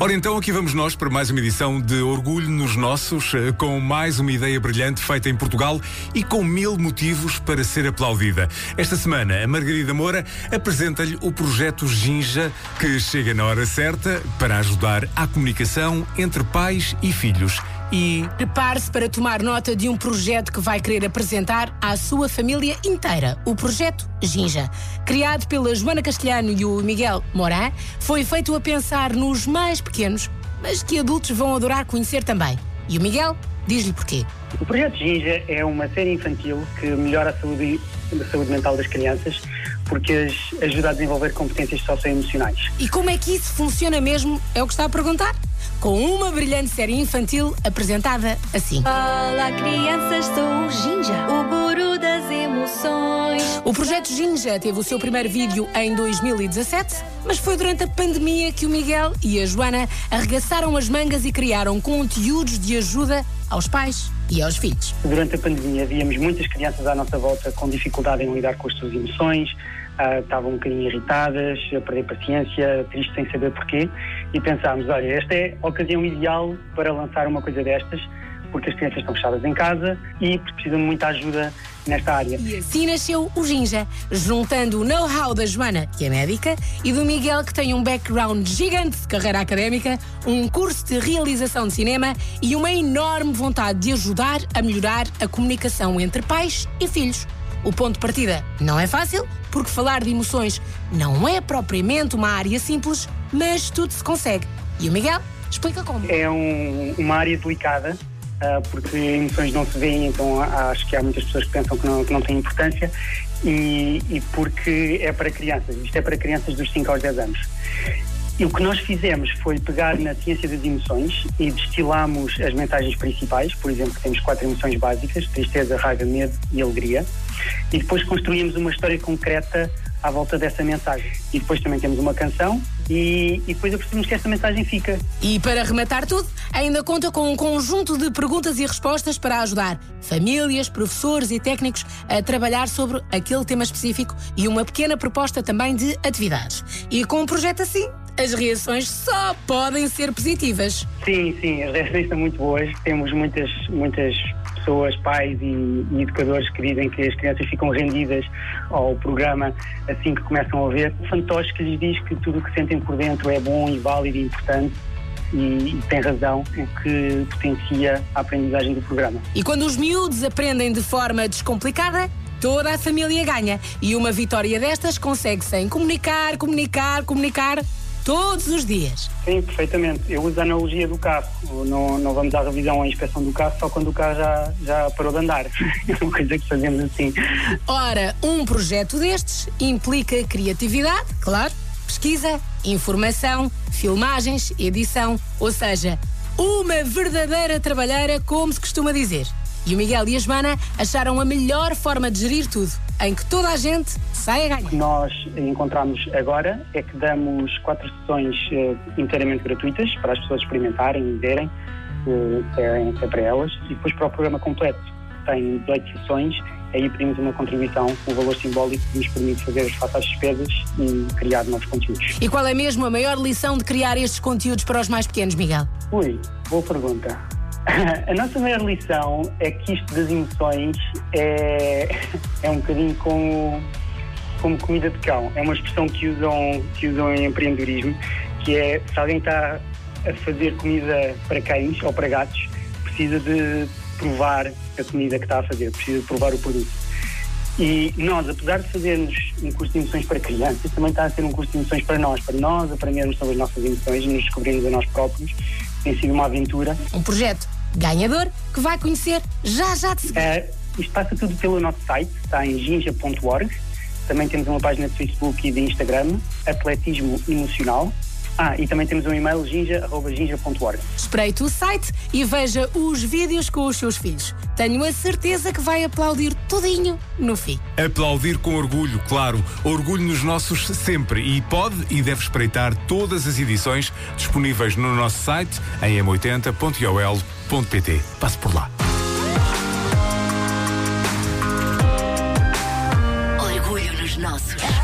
Ora então, aqui vamos nós para mais uma edição de Orgulho nos Nossos, eh, com mais uma ideia brilhante feita em Portugal e com mil motivos para ser aplaudida. Esta semana, a Margarida Moura apresenta-lhe o projeto Ginja, que chega na hora certa para ajudar à comunicação entre pais e filhos. E Prepare-se para tomar nota de um projeto que vai querer apresentar à sua família inteira. O projeto Ginja. Criado pela Joana Castelhano e o Miguel Moran, foi feito a pensar nos mais pequenos, mas que adultos vão adorar conhecer também. E o Miguel diz-lhe porquê. O projeto Ginja é uma série infantil que melhora a saúde, a saúde mental das crianças porque as ajuda a desenvolver competências socioemocionais. E como é que isso funciona mesmo? É o que está a perguntar? Com uma brilhante série infantil apresentada assim. Olá, crianças, sou o Ginja, o guru das emoções. O projeto Ginja teve o seu primeiro vídeo em 2017, mas foi durante a pandemia que o Miguel e a Joana arregaçaram as mangas e criaram conteúdos de ajuda aos pais e aos filhos. Durante a pandemia, víamos muitas crianças à nossa volta com dificuldade em lidar com as suas emoções, ah, estavam um bocadinho irritadas, a perder paciência, tristes sem saber porquê, e pensámos: olha, esta é a ocasião ideal para lançar uma coisa destas, porque as crianças estão fechadas em casa e precisam de muita ajuda nesta área. E assim nasceu o Ginja, juntando o know-how da Joana, que é médica, e do Miguel, que tem um background gigante de carreira académica, um curso de realização de cinema e uma enorme vontade de ajudar a melhorar a comunicação entre pais e filhos. O ponto de partida não é fácil, porque falar de emoções não é propriamente uma área simples, mas tudo se consegue. E o Miguel explica como. É um- uma área delicada, porque emoções não se veem, então acho que há muitas pessoas que pensam que não, que não têm importância, e, e porque é para crianças, isto é para crianças dos 5 aos 10 anos. E o que nós fizemos foi pegar na ciência das emoções e destilamos as mensagens principais, por exemplo, temos quatro emoções básicas, tristeza, raiva, medo e alegria, e depois construímos uma história concreta à volta dessa mensagem. E depois também temos uma canção e, e depois apercebemos que esta mensagem fica. E para rematar tudo, ainda conta com um conjunto de perguntas e respostas para ajudar famílias, professores e técnicos a trabalhar sobre aquele tema específico e uma pequena proposta também de atividades. E com um projeto assim, as reações só podem ser positivas. Sim, sim, as reações são muito boas. Temos muitas, muitas pessoas, pais e, e educadores que dizem que as crianças ficam rendidas ao programa assim que começam a ver. O fantoche que lhes diz que tudo o que sentem por dentro é bom e válido e importante e, tem razão, o que potencia a aprendizagem do programa. E quando os miúdos aprendem de forma descomplicada, toda a família ganha. E uma vitória destas consegue-se em comunicar, comunicar, comunicar todos os dias. Sim, perfeitamente. Eu uso a analogia do carro. Não, não vamos à revisão ou à inspeção do carro só quando o carro já, já parou de andar. É uma coisa que fazemos assim. Ora, um projeto destes implica criatividade, claro, pesquisa, informação, filmagens, edição, ou seja, uma verdadeira trabalheira, como se costuma dizer. E o Miguel e a Joana acharam a melhor forma de gerir tudo, em que toda a gente sai a ganhar. nós encontramos agora é que damos quatro sessões eh, inteiramente gratuitas para as pessoas experimentarem e verem eh, se é, se é para elas e depois para o programa completo tem 18 sessões aí pedimos uma contribuição, um valor simbólico que nos permite fazer as face às despesas e criar novos conteúdos. E qual é mesmo a maior lição de criar estes conteúdos para os mais pequenos, Miguel? Ui, boa pergunta. A nossa maior lição é que isto das emoções é, é um bocadinho como, como comida de cão. É uma expressão que usam, que usam em empreendedorismo, que é se alguém está a fazer comida para cães ou para gatos, precisa de provar a comida que está a fazer, precisa de provar o produto. E nós, apesar de fazermos um curso de emoções para crianças, também está a ser um curso de emoções para nós, para nós aprendermos sobre as nossas emoções nos descobrirmos a nós próprios. Tem sido uma aventura. Um projeto ganhador que vai conhecer já já de seguida. Eh, isto passa tudo pelo nosso site, está em ginja.org. Também temos uma página de Facebook e de Instagram, Atletismo Emocional. Ah, e também temos um e-mail ginja.ginja.org. Espreite o site e veja os vídeos com os seus filhos. Tenho a certeza que vai aplaudir tudinho no fim. Aplaudir com orgulho, claro. Orgulho nos nossos sempre. E pode e deve espreitar todas as edições disponíveis no nosso site em m80.ol.pt. Passe por lá. Orgulho nos nossos. M80